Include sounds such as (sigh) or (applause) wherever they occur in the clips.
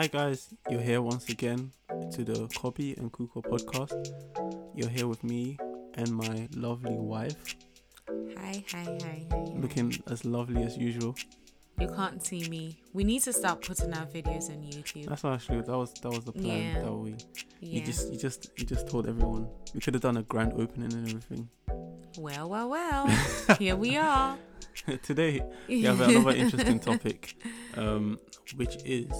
Hi guys, you're here once again to the Kobby and Kukua podcast. You're here with me and my lovely wife, Hi, hi, hi, hi. hi. looking as lovely as usual. You can't see me. We need to start putting our videos on YouTube. That's actually that was that was the plan Yeah. that we Yeah. you just you just you just told everyone. We could have done a grand opening and everything. (laughs) Well, well, well. Here we are. Today we have (laughs) another interesting topic, um, which is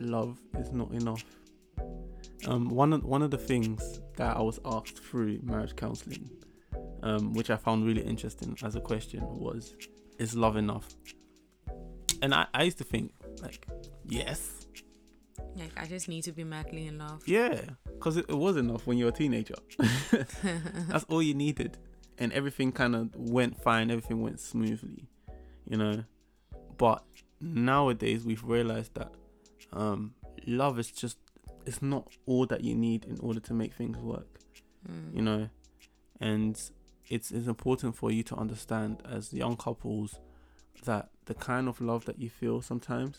love is not enough. Um, one of one of the things that I was asked through marriage counselling, um, which I found really interesting as a question, was, "Is love enough?" And I, I used to think like, yes, Like, I just need to be madly in love. yeah, because it, it was enough when you were a teenager. (laughs) That's all you needed, and everything kind of went fine. Everything went smoothly, you know. But nowadays, we've realized that um, love is just it's not all that you need in order to make things work, Mm. you know. And it's it's important for you to understand as young couples that the kind of love that you feel sometimes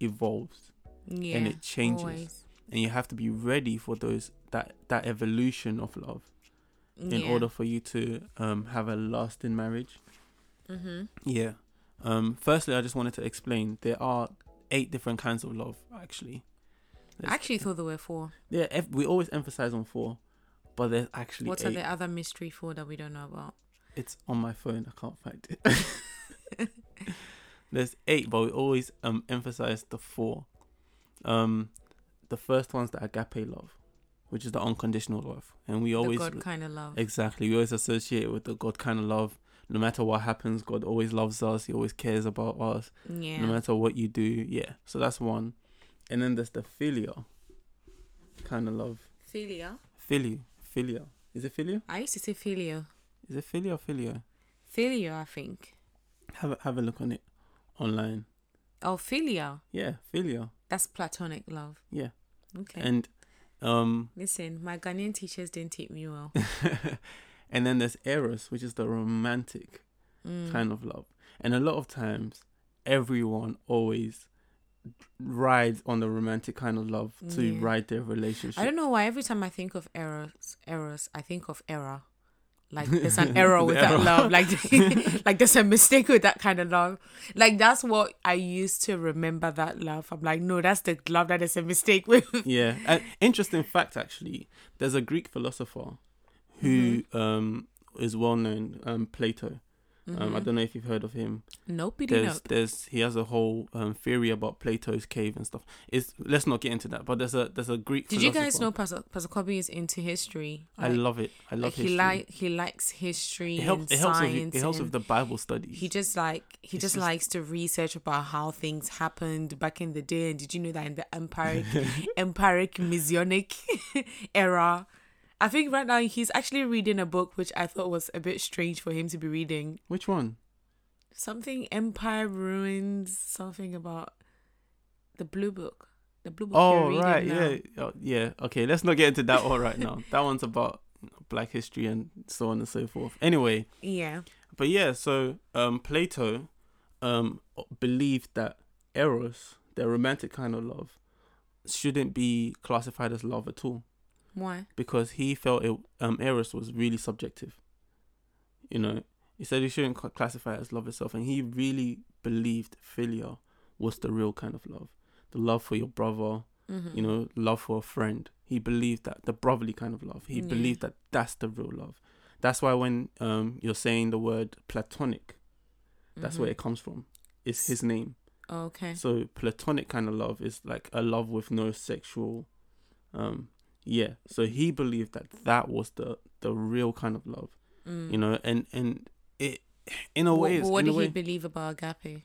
evolves Yeah. it changes. always. and you have to be ready for those that that evolution of love in Yeah. order for you to um have a lasting marriage Mm-hmm. yeah um firstly i just wanted to explain there are eight different kinds of love actually I actually thought there were four. yeah we always emphasize on four but there's actually What are the other mystery four that we don't know about? it's on my phone i can't find it (laughs) there's eight but we always um emphasize the four um the first one's the agape love which is the unconditional love and we always the God kind of love. Exactly. We always associate it with the God kind of love. No matter what happens, God always loves us. He always cares about us. yeah. No matter what you do. Yeah. So that's one. And then there's the filial kind of love. Philia. Filial. Filial. Is it filial? I used to say filio. Is it filial or filial? Filio, I think. Have a, have a look on it online. Oh, filia. Yeah, filial. That's platonic love. Yeah. Okay. And um Listen, my Ghanaian teachers didn't teach me well. (laughs) and then there's eros, which is the romantic Mm. kind of love. And a lot of times, everyone always rides on the romantic kind of love to Yeah. ride their relationship. I don't know why every time I think of eros, errors, I think of error. Like there's an (laughs) error with The that love. (laughs) Like (laughs) like there's a mistake with that kind of love. Like that's what I used to remember that love. I'm like, no, that's the love that is a mistake with. Yeah. An interesting fact, actually, there's a Greek philosopher who Mm-hmm. um, is well known, um, Plato. Um, I don't know if you've heard of him. Nope, There's, nope. there's, he has a whole um, theory about Plato's cave and stuff. It's let's not get into that. But there's a there's a Greek. Did you guys know Pastor, Pastor Kobby is into history? I love it. I love like history. he like he likes history it helps. and It helps. With, it helps with the Bible studies. he just like he just, just- likes to research about how things happened back in the day. And did you know that in the (laughs) empiric empiric Messianic (laughs) era, I think right now he's actually reading a book which I thought was a bit strange for him to be reading. Which one? Something Empire Ruins, something about the Blue Book. The Blue Book. Oh you're reading right, now. yeah, oh, yeah. Okay, let's not get into that one right now. That one's about Black history and so on and so forth. Anyway, Yeah. but yeah, so um, Plato um believed that eros, the romantic kind of love, shouldn't be classified as love at all Why? because he felt it um eros was really subjective. You know, he said he shouldn't classify it as love itself, and he really believed philia was the real kind of love, the love for your brother, Mm-hmm. you know, love for a friend. He believed that the brotherly kind of love. He Yeah. believed that that's the real love. That's why when um you're saying the word platonic, that's where it comes from. It's his name. Mm-hmm. Okay. So platonic kind of love is like a love with no sexual, um, yeah. So he believed that that was the the real kind of love, Mm. you know, and and it in a What, way, what in did a way, he believe about agape?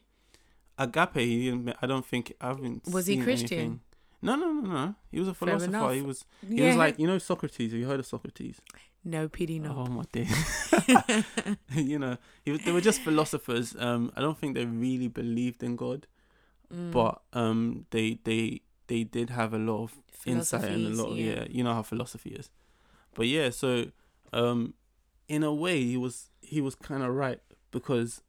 agape. He didn't. I don't think I haven't. Was he Christian? anything. No, no, no, no. He was a philosopher. He was. He was like you know Socrates. Have you heard of Socrates? no pity, no. Oh my day. (laughs) (laughs) you know, he was, they were just philosophers. Um, I don't think they really believed in God, Mm. but um, they they they did have a lot of insight and a lot of yeah. yeah. You know how philosophy is, but yeah. So, um, in a way, he was he was kind of right because,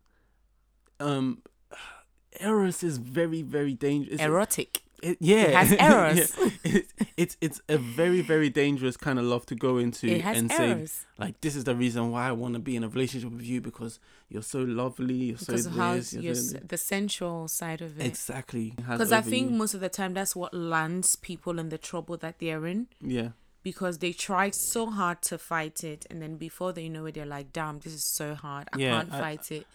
um, (sighs) Eros is very very dangerous. Erotic. It, yeah, It has (laughs) errors. Yeah. It's, it's it's a very very dangerous kind of love to go into It and say like this is the reason why I want to be in a relationship with you because you're so lovely, you're because so of how this, you're you're, so- s- the sensual side of it. exactly. Because I think you. most of the time that's what lands people in the trouble that they're in yeah, because they try so hard to fight it and then before they know it they're like, damn, this is so hard. I Yeah, can't I- fight it.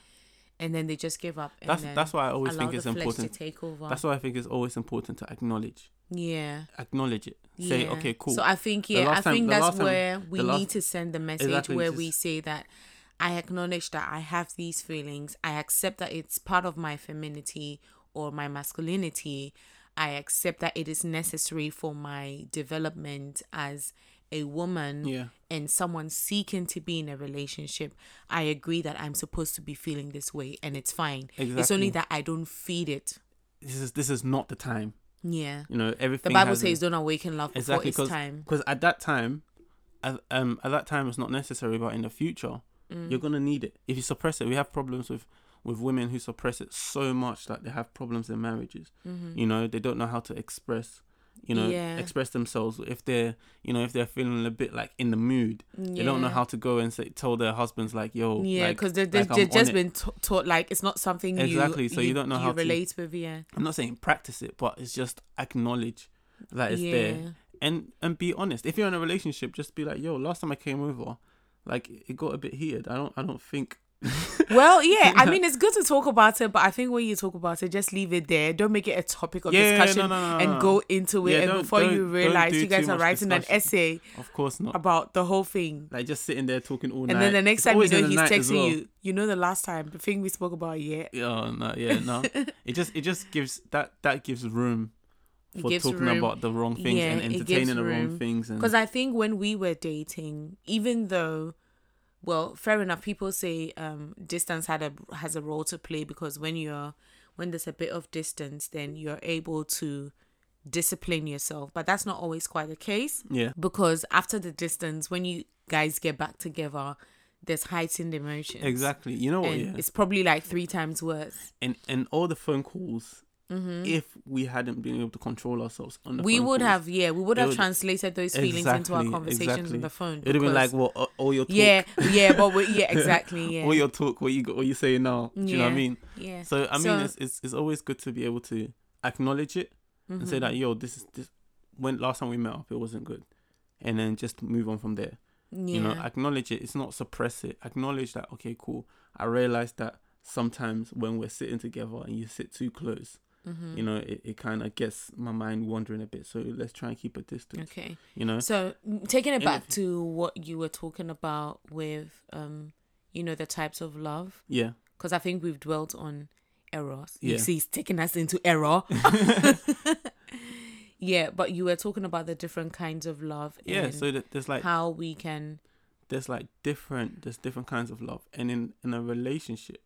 And then they just give up. And that's that's why I always think it's important. to take over. That's why I think it's always important to acknowledge, yeah. acknowledge it. Say Yeah. okay, cool. So I think yeah, I time- think that's last time- where we last- need to send the message Exactly, where we say that I acknowledge that I have these feelings. I accept that it's part of my femininity or my masculinity. I accept that it is necessary for my development as a woman yeah, and someone seeking to be in a relationship. I agree that I'm supposed to be feeling this way and it's fine. It's only that I don't feed it. this is this is not the time. Yeah. You know, everything. The Bible says don't awaken love before exactly it's time. because at that time, at, um, at that time it's not necessary, but in the future, Mm. you're gonna need it. If you suppress it, we have problems with with women who suppress it so much that they have problems in marriages. You know, they don't know how to express. You know. Yeah. express themselves. If they're, you know, if they're feeling a bit like in the mood, they don't know how to go and say, tell their husbands like, "Yo, Yeah, because they've, they've, like, they've just been t- taught like it's not something Exactly, you so you don't know you how to- relate with. Yeah, I'm not saying practice it, but it's just acknowledge that it's there and and be honest. If you're in a relationship, just be like, "Yo, last time I came over, like it got a bit heated. I don't I don't think (laughs) well, yeah. I mean, it's good to talk about it, but I think when you talk about it, just leave it there. Don't make it a topic of Yeah, discussion no, no, no, and go into it. Yeah, and before you realize, you guys are writing an essay of course not. about the whole thing. Like just sitting there talking all night. And then the next It's time you know he's texting well. you, you know the last time the thing we spoke about. Yeah, Yeah, no, yeah, no. (laughs) it just it just gives that that gives room for talking room. about the wrong things Yeah, and entertaining the wrong things and Because I think when we were dating, even though, well, fair enough, people say um, distance had a has a role to play because when you're when there's a bit of distance, then you're able to discipline yourself. But that's not always quite the case yeah, because after the distance, when you guys get back together, there's heightened emotions. exactly. You know what? Yeah, it's probably like three times worse. and and all the phone calls. If we hadn't been able to control ourselves on the Mm-hmm. We would calls, have, yeah, we would have would- translated those feelings into our conversations exactly. on the phone. It'd have been like, well, uh, all your talk, yeah, yeah, but yeah, (laughs) exactly, yeah. all your talk, what you got, what you say now. Do you know what I mean? Yeah. So I mean, So- it's, it's it's always good to be able to acknowledge it and say Mm-hmm. that yo, this is this. When last time we met up, it wasn't good, and then just move on from there. yeah. You know, acknowledge it. It's not suppress it. Acknowledge that. Okay, cool. I realize that sometimes when we're sitting together and you sit too close, Mm-hmm. you know, it, it kind of gets my mind wandering a bit. So let's try and keep a distance. okay. You know, So mm, taking it back Anything. to what you were talking about with, um, you know, the types of love, yeah, because I think we've dwelt on eros. You Yeah. see, he's taking us into error. (laughs) (laughs) yeah, but you were talking about the different kinds of love. yeah. So that there's like how we can. there's like different there's different kinds of love, and in in a relationship,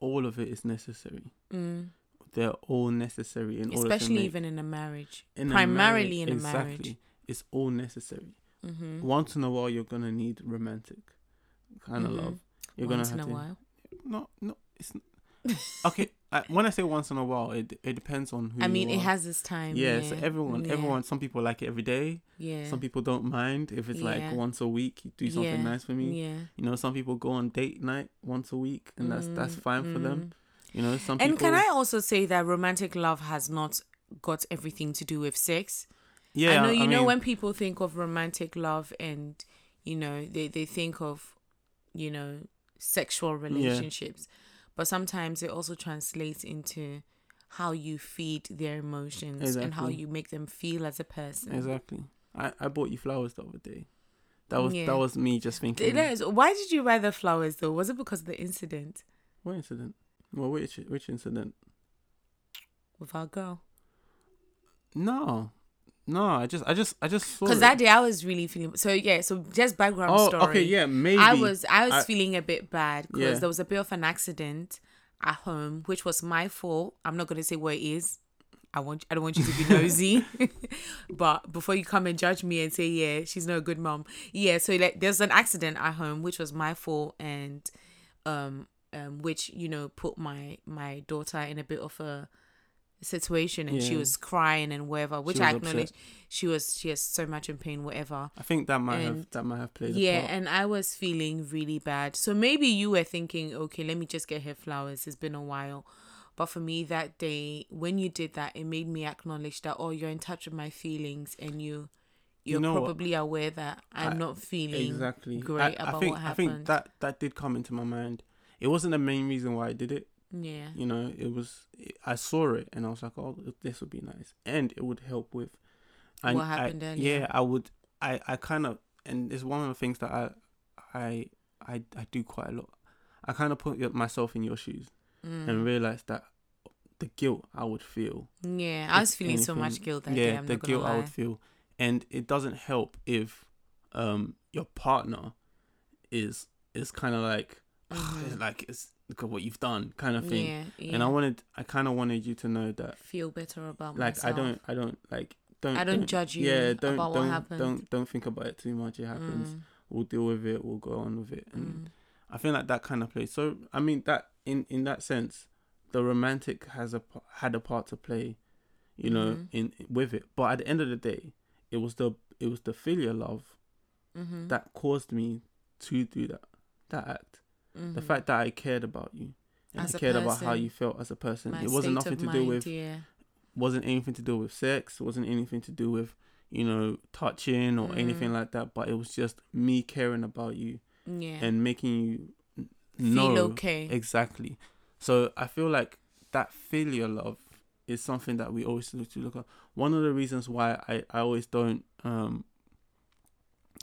all of it is necessary. Mm, They're all necessary in order to especially make even in a marriage, in a primarily marriage- in a marriage. exactly, It's all necessary. Mm-hmm. Once in a while, you're gonna need romantic kind of Mhm. love. You're Once gonna in have a to. while. No, no, it's (laughs) okay. I, when I say once in a while, it it depends on who. I mean, it are. has this time. Yeah, Yeah, so everyone, Yeah. everyone. Some people like it every day. Yeah. Some people don't mind if it's like once a week. You do something Yeah, nice for me. Yeah. You know, some people go on date night once a week, and that's that's Mm, fine for them. You know, some And people. can I also say that romantic love has not got everything to do with sex? Yeah, I know you know mean, when people think of romantic love and you know they they think of you know sexual relationships, but sometimes it also translates into how you feed their emotions and how you make them feel as a person. Exactly. I I bought you flowers the other day. That was Yeah. that was me just thinking. It is. Why did you buy the flowers though? Was it because of the incident What incident? Well, which which incident? with our girl? No, no. I just I just I just saw. Because that day I was really feeling. So yeah. So just background Oh, story. okay, yeah, maybe. I was I was I- feeling a bit bad because Yeah. there was a bit of an accident at home, which was my fault. I'm not gonna say where it is. I want I don't want you to be nosy, (laughs) but before you come and judge me and say yeah she's not a good mom, yeah. So like there's an accident at home which was my fault and um um which you know put my my daughter in a bit of a situation and she was crying and whatever, which I upset. acknowledge. She was she has so much in pain, whatever. I think that might have that might have played. Yeah, and I was feeling really bad. So maybe you were thinking, okay, let me just get her flowers. It's been a while. But for me that day, when you did that, it made me acknowledge that oh, you're in touch with my feelings and you You you're know what? probably aware that I'm I- not feeling exactly great I, about I think what I think happened. that that did come into my mind. It wasn't the main reason why I did it. yeah. You know, it was. I saw it and I was like, oh, this would be nice, and it would help with. And What happened I, earlier. Yeah, I would. I I kind of, and it's one of the things that I, I, I, I do quite a lot. I kind of put myself in your shoes Mm. and realize that the guilt I would feel. Yeah, I was feeling so much guilt that yeah, day. I'm the guilt I would feel, and it doesn't help if, um, your partner, is is kind of like, Mhm. (sighs) like it's look at what you've done, kind of thing. Yeah, yeah. And I wanted, I kind of wanted you to know that, feel better about like, myself. I don't, I don't like, don't, I don't judge you Yeah, don't, about don't, happened. don't, don't think about it too much. It happens. Mm, We'll deal with it. We'll go on with it. And mm. I feel like that kind of place So I mean that in in that sense, the romantic has a had a part to play, you know, Mhm. in with it. But at the end of the day, it was the it was the filial love Mhm. that caused me to do that that act. The Mhm. fact that I cared about you and As I cared about how you felt as a person. It wasn't nothing to do with yeah. wasn't anything to do with sex. Wasn't anything to do with you know touching or anything Mm. like that. But it was just me caring about you yeah. and making you n- feel know okay. exactly. So I feel like that filial love is something that we always need to look at. One of the reasons why I, I always don't um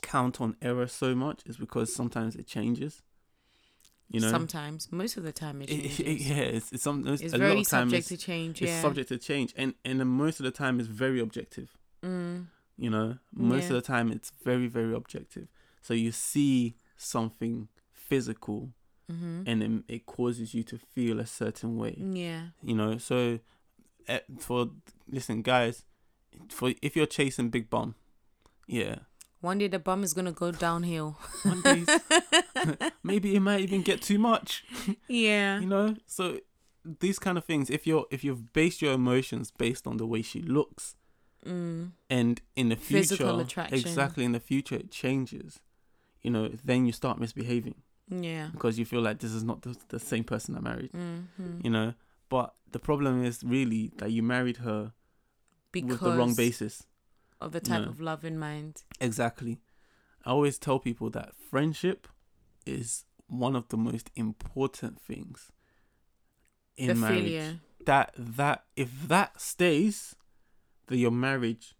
count on error so much is because sometimes it changes. You know, Sometimes, most of the time, it It- it- yeah, it's, it's some it's, it's a lot very subject it's, to change. it's subject to change, and and most of the time it's very objective. Mm. You know, most Yeah. of the time it's very very objective. So you see something physical, hmm and it, it causes you to feel a certain way. Yeah. You know, so eh, for listen, guys, for if you're chasing big bum, yeah, One day the bum is gonna go downhill. one day (laughs) (laughs) maybe it might even get too much. (laughs) Yeah. You know, so these kind of things. If you're if you've based your emotions based on the way she looks, Mm. and in the future, exactly in the future it changes. You know, then you start misbehaving Yeah. because you feel like this is not the, the same person I married. Mm-hmm. You know, but the problem is really that you married her Because with the wrong basis. of the type No. of love in mind. Exactly. I always tell people that friendship is one of the most important things in the marriage. failure. That that if that stays, then your marriage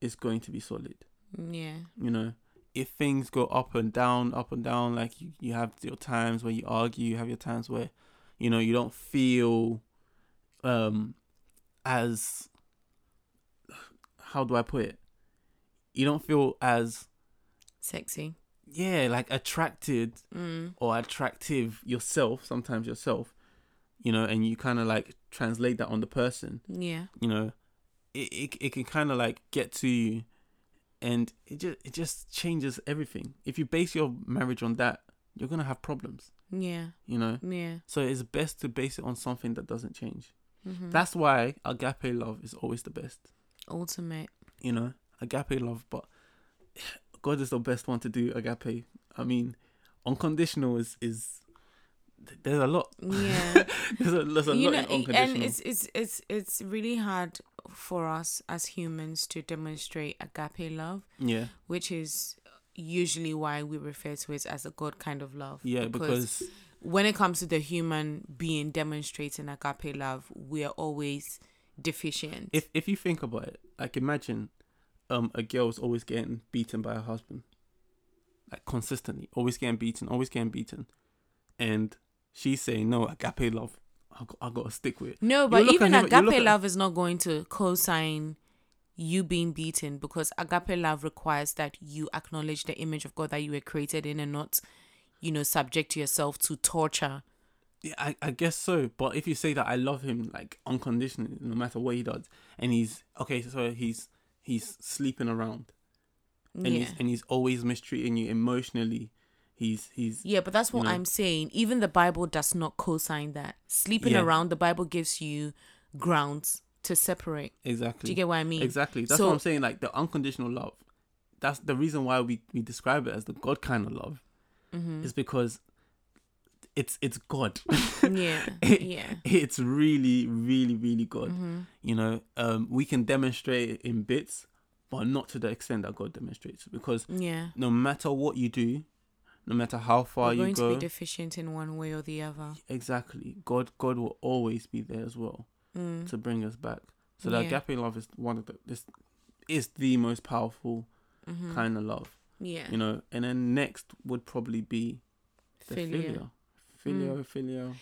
is going to be solid. Yeah. You know, if things go up and down, up and down, like you, you have your times where you argue, you have your times where, you know, you don't feel um as how do I put it? You don't feel as Sexy. Yeah, like attracted Mm. or attractive yourself, sometimes yourself, you know, and you kind of like translate that on the person, Yeah. you know, it it, it can kind of like get to you and it just it just changes everything. If you base your marriage on that, you're going to have problems, Yeah. you know. Yeah. So it's best to base it on something that doesn't change. Mm-hmm. That's why agape love is always the best, ultimate. you know. Agape love, but God is the best one to do agape. I mean, unconditional is is there's a lot. Yeah. (laughs) there's a, there's a you lot know, and it's it's it's it's really hard for us as humans to demonstrate agape love, yeah, which is usually why we refer to it as a God kind of love. yeah, because when it comes to the human being demonstrating agape love, we are always deficient. if if you think about it, like imagine, um, a girl's always getting beaten by her husband, like consistently, always getting beaten, always getting beaten, and she's saying no agape love. I got, I got to stick with it. no, but even him- agape love is not going to co-sign you being beaten because agape love requires that you acknowledge the image of God that you were created in and not, you know, subject yourself to torture. Yeah, I, I guess so. But if you say that I love him like unconditionally, no matter what he does, and he's okay, so he's he's sleeping around, and yeah. he's and he's always mistreating you emotionally. He's he's Yeah, but that's what know. I'm saying. Even the Bible does not co-sign that. Sleeping Yeah. around, the Bible gives you grounds to separate. exactly Do you get what I mean? exactly that's So- what i'm saying like the unconditional love that's the reason why we we describe it as the god kind of love Mm-hmm. is because it's it's god (laughs) Yeah. yeah. it's really really really god Mm-hmm. you know um we can demonstrate it in bits but not to the extent that god demonstrates because Yeah. no matter what you do no matter how far We're you going go to be deficient in one way or the other. exactly god god will always be there as well Mm. to bring us back so that Yeah. in love is one of the this is the most powerful Mm-hmm. kind of love yeah. you know and then next would probably be the Filial. Filial filial filial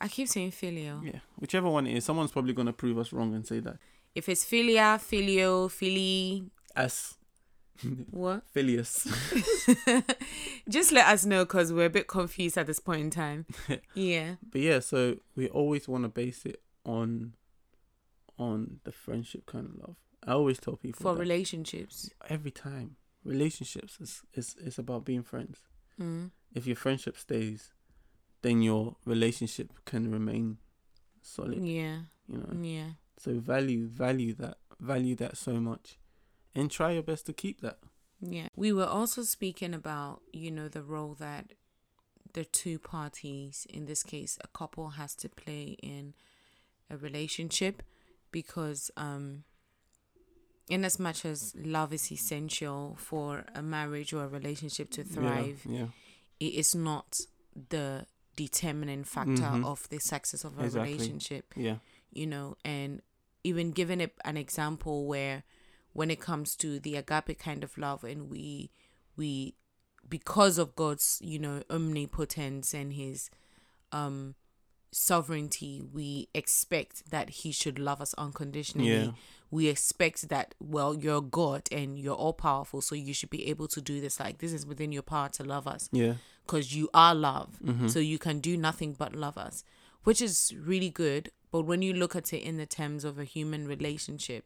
I keep saying filial. yeah whichever one it is someone's probably going to prove us wrong and say that If it's filia, filio, fili, as what? Phileas. (laughs) Just let us know because we're a bit confused at this point in time. (laughs) Yeah. But yeah, so we always want to base it on on the friendship kind of love. I always tell people For relationships. every time relationships is is is about being friends. Mm. If your friendship stays, then your relationship can remain solid. Yeah. You know, Yeah. so value value that value that so much, and try your best to keep that. Yeah. We were also speaking about, you know, the role that the two parties, in this case, a couple has to play in a relationship because um in as much as love is essential for a marriage or a relationship to thrive, Yeah. yeah. it is not the determining factor Mhm. of the success of a Exactly. relationship Yeah. you know, and even giving it an example where when it comes to the agape kind of love and we we because of God's, you know, omnipotence and his um sovereignty, we expect that he should love us unconditionally. Yeah. We expect that well, you're God and you're all powerful, so you should be able to do this. Like this is within your power to love us Yeah. Because you are love. Mhm. So you can do nothing but love us, which is really good. But when you look at it in the terms of a human relationship,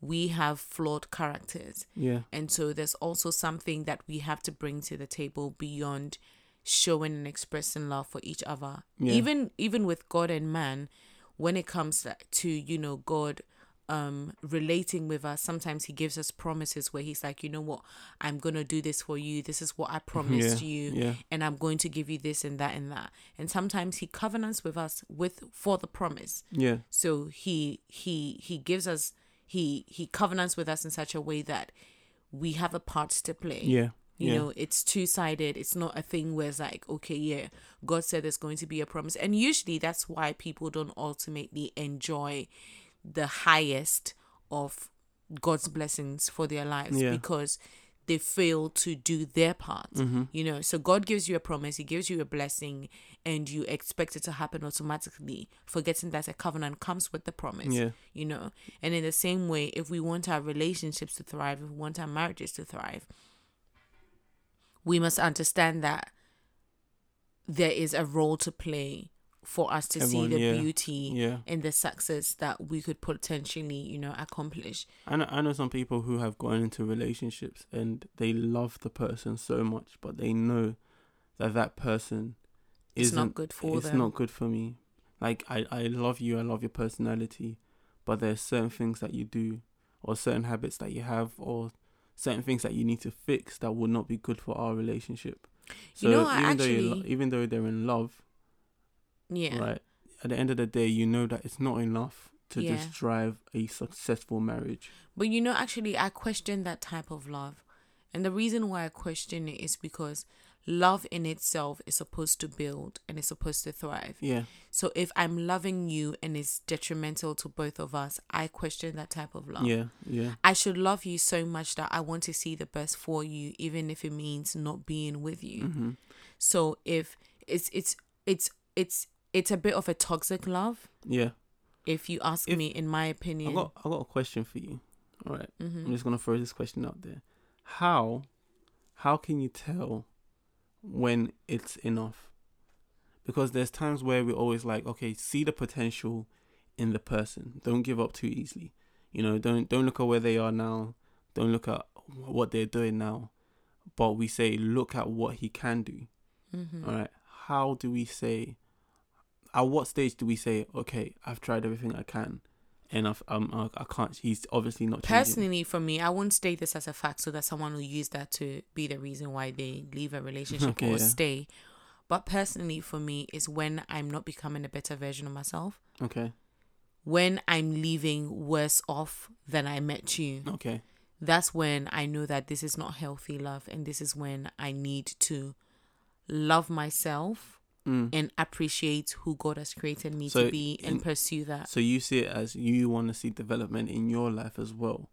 we have flawed characters. Yeah. And so there's also something that we have to bring to the table beyond showing and expressing love for each other. Yeah. Even even with God and man, when it comes to, you know, God um relating with us, sometimes he gives us promises where he's like, you know what, I'm gonna do this for you. This is what I promised yeah. you Yeah. and I'm going to give you this and that and that. And sometimes he covenants with us with for the promise. Yeah. So he he he gives us he he covenants with us in such a way that we have a part to play. Yeah. You yeah. know, it's two sided. It's not a thing where it's like, okay, yeah, God said there's going to be a promise. And usually that's why people don't ultimately enjoy the highest of God's blessings for their lives Yeah. because they fail to do their part. Mm-hmm. You know, so God gives you a promise, He gives you a blessing, and you expect it to happen automatically, forgetting that a covenant comes with the promise. Yeah. You know, and in the same way, if we want our relationships to thrive, if we want our marriages to thrive, we must understand that there is a role to play for us to Everyone, see the yeah. beauty Yeah. and the success that we could potentially, you know, accomplish. I know, I know some people who have gone into relationships and they love the person so much, but they know that that person isn't good for them. it's them. not good for me. Like I, I love you, I love your personality, but there's certain things that you do, or certain habits that you have, or certain things that you need to fix that would not be good for our relationship. So You know, I even though you lo- actually- even though they're in love, yeah. right? At the end of the day, you know that it's not enough to Yeah. just drive a successful marriage. But you know, actually, I question that type of love. And the reason why I question it is because love in itself is supposed to build and it's supposed to thrive. Yeah, So if I'm loving you and it's detrimental to both of us, I question that type of love. yeah, yeah, I should love you so much that I want to see the best for you, even if it means not being with you. hmm So if it's it's it's it's it's a bit of a toxic love, yeah. if you ask If- me, in my opinion, I got I got a question for you. All right. Mhm. I'm just gonna throw this question out there. How how can you tell when it's enough? Because there's times where we're always like, okay, see the potential in the person. Don't give up too easily. You know, don't don't look at where they are now. Don't look at what they're doing now. But we say, look at what he can do. Mhm. All right. How do we say? At what stage do we say, okay, I've tried everything I can, and I've, um, I, I can't. He's obviously not changing. Personally, for me, I won't state this as a fact so that someone will use that to be the reason why they leave a relationship Okay, or yeah. stay. But personally, for me, is when I'm not becoming a better version of myself. Okay, When I'm leaving worse off than I met you. okay, That's when I know that this is not healthy love. And this is when I need to love myself mm. and appreciate who God has created me So to be and in- pursue that. So you see it as you want to see development in your life as well.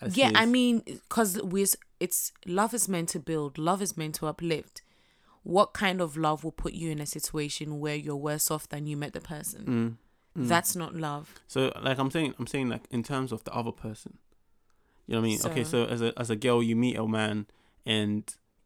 As yeah i mean because we it's love is meant to build love is meant to uplift what kind of love will put you in a situation where you're worse off than you met the person Mm, mm. that's not love So like I'm saying, I'm saying like in terms of the other person. You know what I mean? okay, So- so as a as a girl, you meet a man, and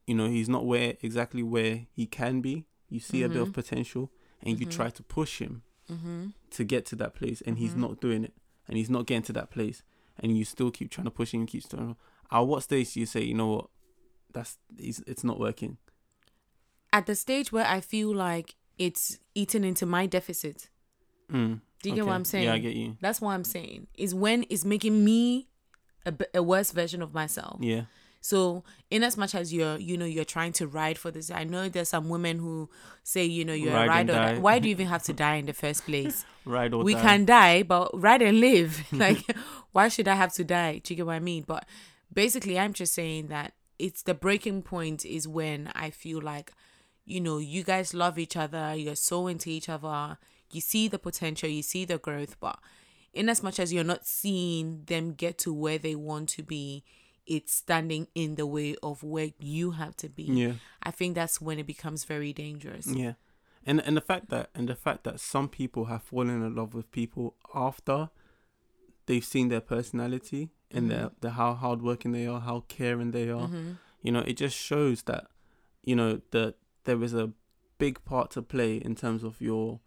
you know he's not where exactly where he can be. You see a bit of Mhm. potential, and you Mhm. try to push him mm-hmm. to get to that place, and he's not doing it, and he's not getting to that place, and you still keep trying to push him, keep trying. At what stage do you say, you know what, that's it's, it's not working? at the stage where i feel like it's eaten into my deficit Mm, do you get what i'm saying Yeah, I get you. that's what i'm saying is when it's making me a, a worse version of myself Yeah, So, in as much as you're, you know, you're trying to ride for this, I know there's some women who say, you know, you're Ride a and ride or die. die. Why do you (laughs) even have to die in the first place? (laughs) ride or we die. can die, but ride and live. (laughs) like, why should I have to die? Do you get what I mean? But basically, I'm just saying that it's the breaking point is when I feel like, you know, you guys love each other, you're so into each other, you see the potential, you see the growth, but in as much as you're not seeing them get to where they want to be, it's standing in the way of where you have to be. Yeah. I think that's when it becomes very dangerous. Yeah, and and the fact that and the fact that some people have fallen in love with people after they've seen their personality and their the how hardworking they are, how caring they are. Mm-hmm. You know, it just shows that you know that there is a big part to play in terms of your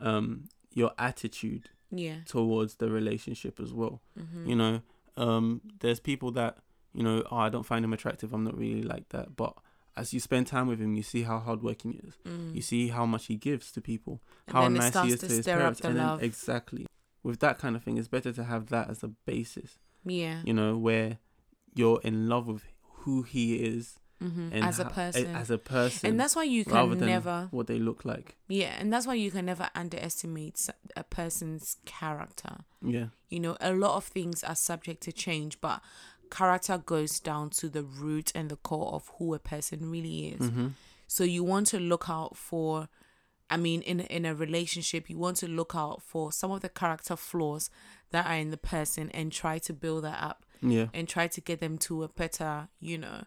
um your attitude Yeah. towards the relationship as well. Mm-hmm. You know, um, there's people that you know, oh, I don't find him attractive. I'm not really like that, but as you spend time with him, you see how hardworking he is. Mm. You see how much he gives to people, And how nice he is to to his parents, the and then love. exactly with that kind of thing, it's better to have that as a basis. Yeah. You know, where you're in love with who he is hmm and As a person. as a person, and that's why you can never what they look like. yeah and that's why you can never underestimate a person's character Yeah, you know a lot of things are subject to change but character goes down to the root and the core of who a person really is hmm so you want to look out for i mean in in a relationship you want to look out for some of the character flaws that are in the person and try to build that up yeah, and try to get them to a better, you know,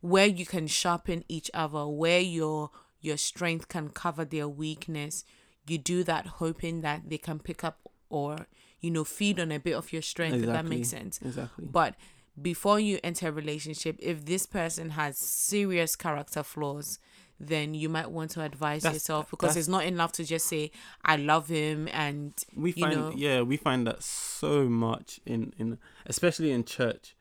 where you can sharpen each other, where your your strength can cover their weakness. You do that hoping that they can pick up or you know feed on a bit of your strength. If that makes sense. exactly. But before you enter a relationship, if this person has serious character flaws, then you might want to advise That's- yourself because it's not enough to just say I love him and we find know- yeah we find that so much in in especially in church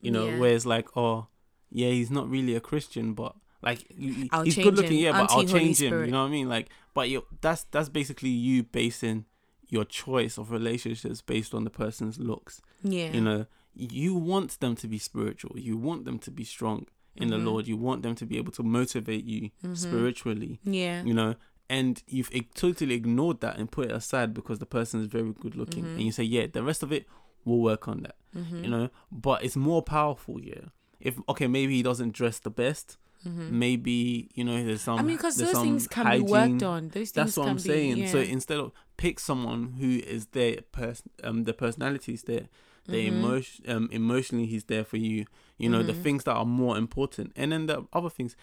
you know Yeah. where it's like oh yeah he's not really a christian but like he's good looking him. yeah but i'll Auntie Holy change him Spirit. you know what i mean like but you that's that's basically you basing your choice of relationships based on the person's looks yeah, you know you want them to be spiritual you want them to be strong in Mhm. the lord you want them to be able to motivate you Mhm. spiritually yeah, you know and you've totally ignored that and put it aside because the person is very good looking Mhm. and you say yeah the rest of it we'll work on that mm-hmm. you know but it's more powerful yeah if okay maybe he doesn't dress the best mm-hmm. maybe you know there's some I mean, because those things can hygiene. be worked on. Those things that's what can i'm saying Be, so instead of pick someone who is their person um the is there the Mhm. emotion um emotionally he's there for you you know the Mhm. things that are more important and then the other things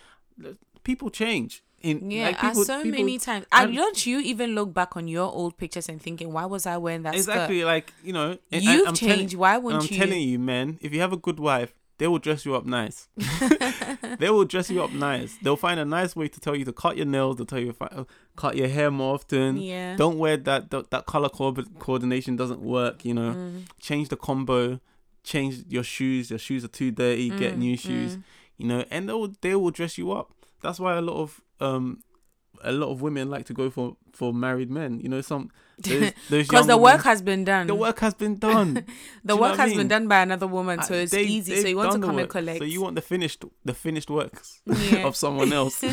people change in yeah, like people, so people- many times. and- don't you even look back on your old pictures and thinking, why was I wearing that exactly like you know and- You've I'm telling- changed. why wouldn't you I'm telling you, man, if you have a good wife, they will dress you up nice. (laughs) they will dress you up nice. They'll find a nice way to tell you to cut your nails. They'll tell you to uh, cut your hair more often. yeah. Don't wear that that, that color co- coordination doesn't work. You know, Mm, change the combo. Change your shoes. Your shoes are too dirty. Get mm, new shoes. mm. You know, and they will they will dress you up. That's why a lot of um a lot of women like to go for for married men. You know, some (laughs) Because the women- work has been done. the work has been done. (laughs) the work I has mean? been done by another woman, so Uh, it's they- easy. So you want to come and collect. So you want the finished the finished works (laughs) Yeah. of someone else.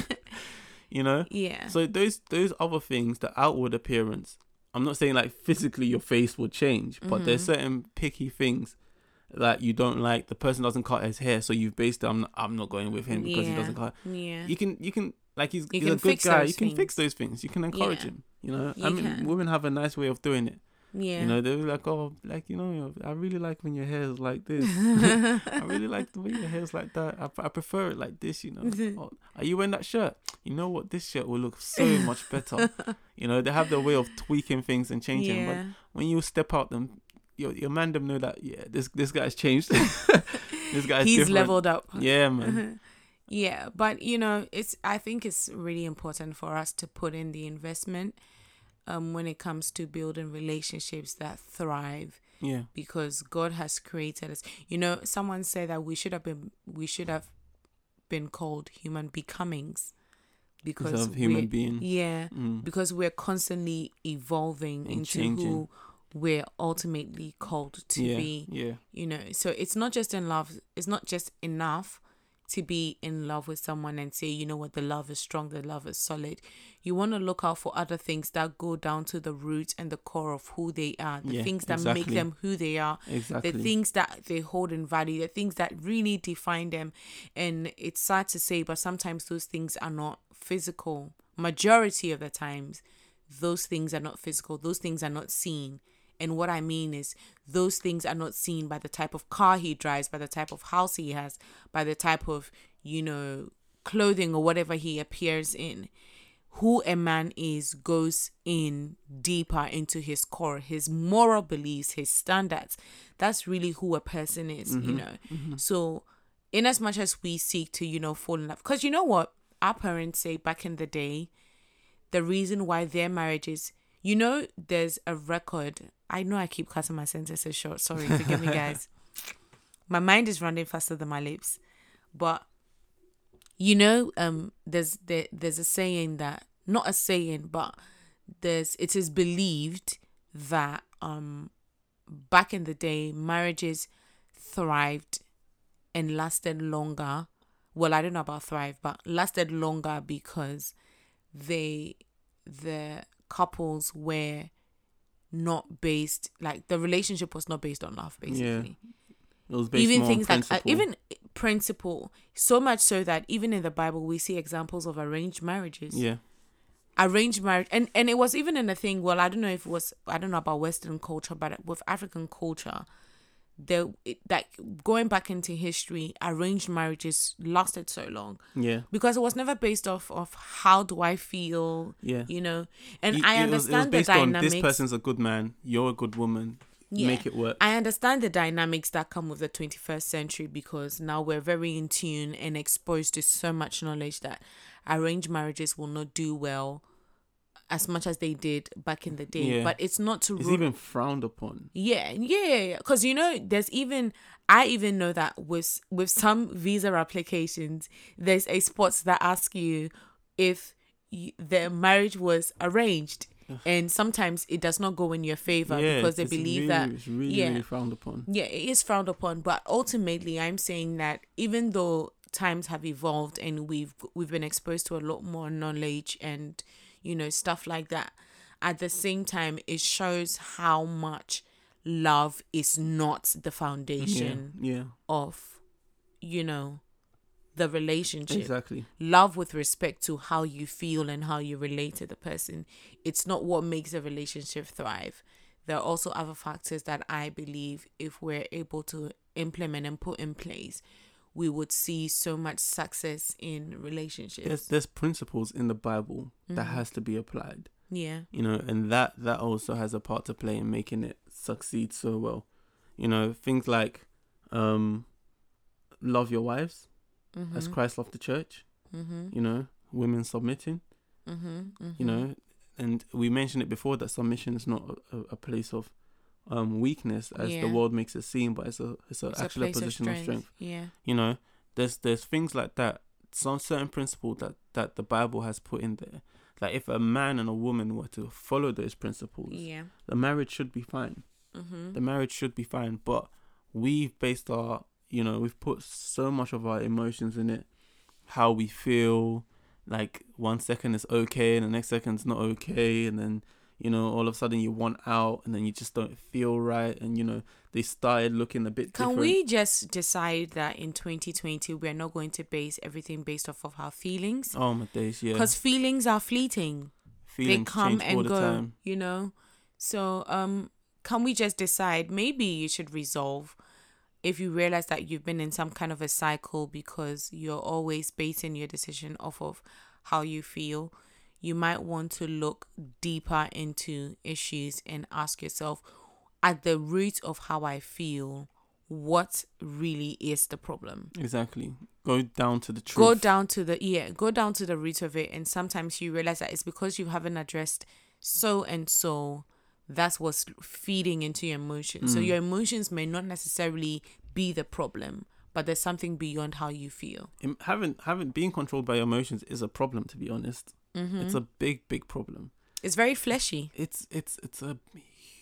you know. yeah. So those those other things, the outward appearance. I'm not saying like physically your face will change, but there's Mm-hmm. certain picky things that you don't like. The person doesn't cut his hair, so you've based it. I'm not, I'm not going with him because he doesn't cut. yeah. You can you can like he's, You he's a good guy. You can fix those things. You can encourage Yeah. him. You know, You I mean, can. women have a nice way of doing it. yeah. You know, they're like, oh, like you know, I really like when your hair is like this. (laughs) I really like the way your hair is like that. I, I prefer it like this. You know, (laughs) oh, are you wearing that shirt? You know what? This shirt will look so (laughs) much better. You know, they have their way of tweaking things and changing. But yeah. when you step out, them your your man them know that yeah, this this guy's changed. this guy's He's different. leveled up. Yeah, man. Yeah, but you know, it's I think it's really important for us to put in the investment um when it comes to building relationships that thrive Yeah, because God has created us. You know, someone said that we should have been we should have been called human becomings because of human being. Yeah, Mm. because we're constantly evolving And into changing. who we're ultimately called to yeah, be yeah, you know so it's not just in love it's not just enough to be in love with someone and say you know what? The love is strong the love is solid. You want to look out for other things that go down to the root and the core of who they are the Yeah, things that make them who they are exactly. the things that they hold in value the things that really define them. And it's sad to say but sometimes those things are not physical. Majority of the times those things are not physical. Those things are not seen and what i mean is those things are not seen by the type of car he drives by the type of house he has by the type of you know clothing or whatever he appears in who a man is goes in deeper into his core, his moral beliefs, his standards. That's really who a person is, you mm-hmm. know. Mm-hmm. So, in as much as we seek to, you know, fall in love, because you know what our parents say back in the day, the reason why their marriages, you know, there's a record. I know I keep cutting my sentences short. Sorry, forgive me, guys. (laughs) My mind is running faster than my lips, but you know um there's there, there's a saying that not a saying but there's it is believed that um back in the day marriages thrived and lasted longer well i don't know about thrive but lasted longer because they the couples were not based like the relationship was not based on love basically. It was based even things like uh, even principle so much so that even in the bible we see examples of arranged marriages. Yeah, arranged marriage and and it was even in a thing well i don't know if it was i don't know about western culture but with african culture it, like going back into history arranged marriages lasted so long yeah, because it was never based off of how do i feel yeah. you know and It- i it was- understand it was based the on dynamics this person's a good man, you're a good woman. Yeah. Make it work. I understand the dynamics that come with the 21st century because now we're very in tune and exposed to so much knowledge that arranged marriages will not do well as much as they did back in the day. Yeah. But it's not to It's rule. even frowned upon. yeah, yeah, because you know, there's even I even know that with with some visa applications, there's a spot that asks you if you, the marriage was arranged. And sometimes it does not go in your favor yeah, because they believe really, that it's really, yeah. really frowned upon. yeah, it is frowned upon, but ultimately I'm saying that even though times have evolved and we've we've been exposed to a lot more knowledge and you know stuff like that, at the same time it shows how much love is not the Yeah, foundation yeah, of you know the relationship exactly. love with respect to how you feel and how you relate to the person. It's not what makes a relationship thrive. There are also other factors that I believe if we're able to implement and put in place, we would see so much success in relationships. There's there's principles in the Bible that Mm-hmm. has to be applied. Yeah. you know and that that also has a part to play in making it succeed so well you know things like um love your wives Mm-hmm. as christ loved the church mm-hmm. you know women submitting Mm-hmm. Mm-hmm. you know and we mentioned it before that submission is not a, a place of um weakness as Yeah. the world makes it seem but it's a it's, a, It's actually a place of position of strength. Yeah. you know there's there's things like that some certain principle that that the bible has put in there Like if a man and a woman were to follow those principles, Yeah. the marriage should be fine. Mm-hmm. The marriage should be fine. But we've based our, you know, we've put so much of our emotions in it, how we feel. Like one second is okay, and the next second's not okay, and then you know all of a sudden you want out, and then you just don't feel right, and you know they started looking a bit Can different. we just decide that in 2020 we're not going to base everything based off of our feelings? Oh my days, yeah. Because feelings are fleeting. Feelings they come and the go. time. You know. So um, can we just decide? Maybe you should resolve if you realize that you've been in some kind of a cycle because you're always basing your decision off of how you feel. You might want to look deeper into issues and ask yourself, at the root of how I feel, what really is the problem? Exactly. Go down to the truth. Go down to the yeah, go down to the root of it, and sometimes you realize that it's because you haven't addressed so and so. That's what's feeding into your emotions. So Mm. your emotions may not necessarily be the problem, but there's something beyond how you feel. Having having being controlled by your emotions is a problem. To be honest, Mm-hmm. it's a big, big problem. It's very fleshy. It's it's it's a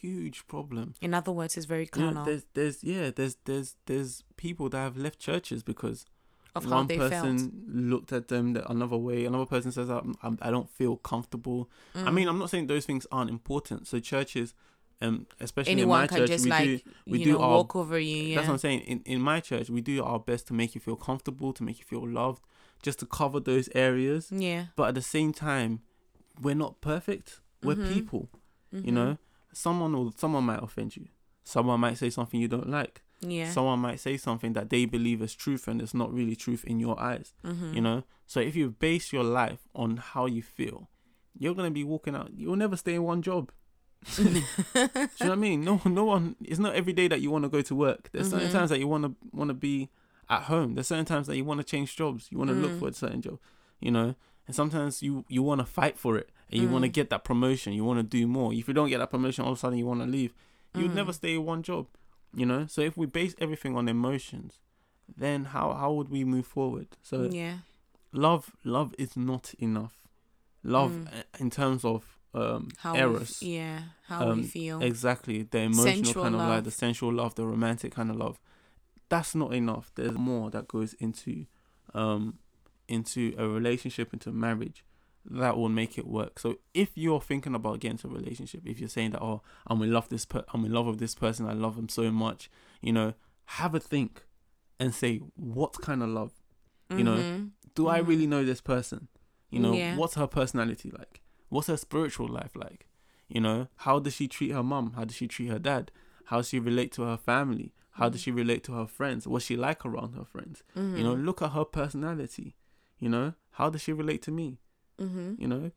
huge problem. In other words, it's very You know, carnal there's there's yeah there's there's there's people that have left churches because of how one they person felt. looked at them the, another way. Another person says I'm, I'm, don't feel comfortable. I Mm. mean I'm not saying those things aren't important. So churches, um, especially anyone in my can church, just we like do we do know our walk over you. Yeah. That's what I'm saying. In in my church, we do our best to make you feel comfortable, to make you feel loved, just to cover those areas. yeah. But at the same time, we're not perfect. We're Mhm. people. You Mhm. know, someone will someone might offend you. Someone might say something you don't like. Yeah. Someone might say something that they believe is truth and it's not really truth in your eyes. mm-hmm. You know. So if you base your life on how you feel, you're gonna be walking out. You'll never stay in one job. (laughs) Do you know what I mean? No, no one. It's not every day that you want to go to work. There's certain Mhm. times that you want to want to be at home. There's certain times that you want to change jobs. You want to look Mm. for a certain job. You know, and sometimes you you want to fight for it and you want to Mm. get that promotion. You want to do more. If you don't get that promotion, all of a sudden you want to leave. You'd never Mm. stay in one job. You know. So if we base everything on emotions, then how how would we move forward? So yeah. love love is not enough. Love Mm. uh, in terms of um How we eros. yeah. How Um, we feel. Exactly, the emotional Sensual kind of love, love. the sensual love, the romantic kind of love. That's not enough. There's more that goes into, um, into a relationship, into marriage, that will make it work. So if you're thinking about getting into a relationship, if you're saying that, oh, I'm in love this, per- I'm in love with this person, I love him so much, you know, have a think, and say what kind of love. you know, Mhm. Do I Mhm. really know this person? You know, Yeah. what's her personality like? What's her spiritual life like? You know, how does she treat her mum? How does she treat her dad? How does she relate to her family? How does Mhm. she relate to her friends? What's she like around her friends? You know, Mhm. look at her personality. You know, how does she relate to me? Mhm. You know,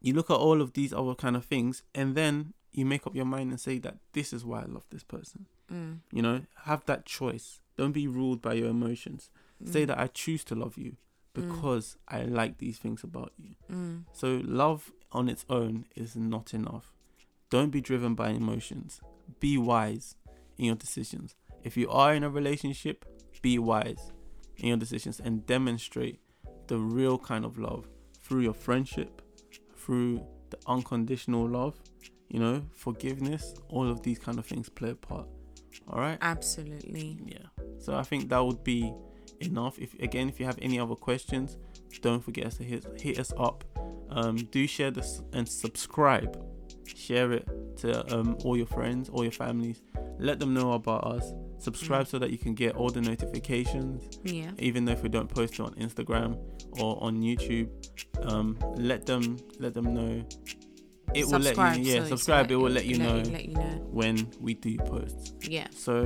you look at all of these other kind of things, and then you make up your mind and say that this is why I love this person. Mm. You know, have that choice. Don't be ruled by your emotions. Say Mm. that I choose to love you because I like these things about you. Mm. So love on its own is not enough. Don't be driven by emotions. Be wise in your decisions. If you are in a relationship, be wise in your decisions and demonstrate the real kind of love through your friendship, through the unconditional love, you know, forgiveness, all of these kind of things play a part. All right? Absolutely. Yeah. So I think that would be enough. If again, if you have any other questions, don't forget to hit hit us up. Um, do share this and subscribe. Share it to um, all your friends, all your families. Let them know about us. Subscribe so that you can get all the notifications, Yeah. even though if we don't post it on Instagram or on YouTube. Um, let them let them know. It will let you. Yeah, subscribe. so it will let you know Let you know. when we do post. Yeah. So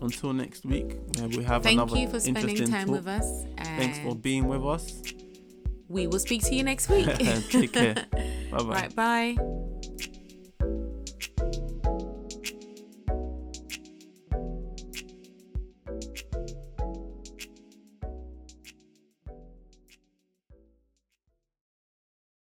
until next week, uh, we have Thank another you for spending time talk. with us. And Thanks for being with us. we will speak to you next week. (laughs) Take care. (laughs) Bye bye. right. Bye.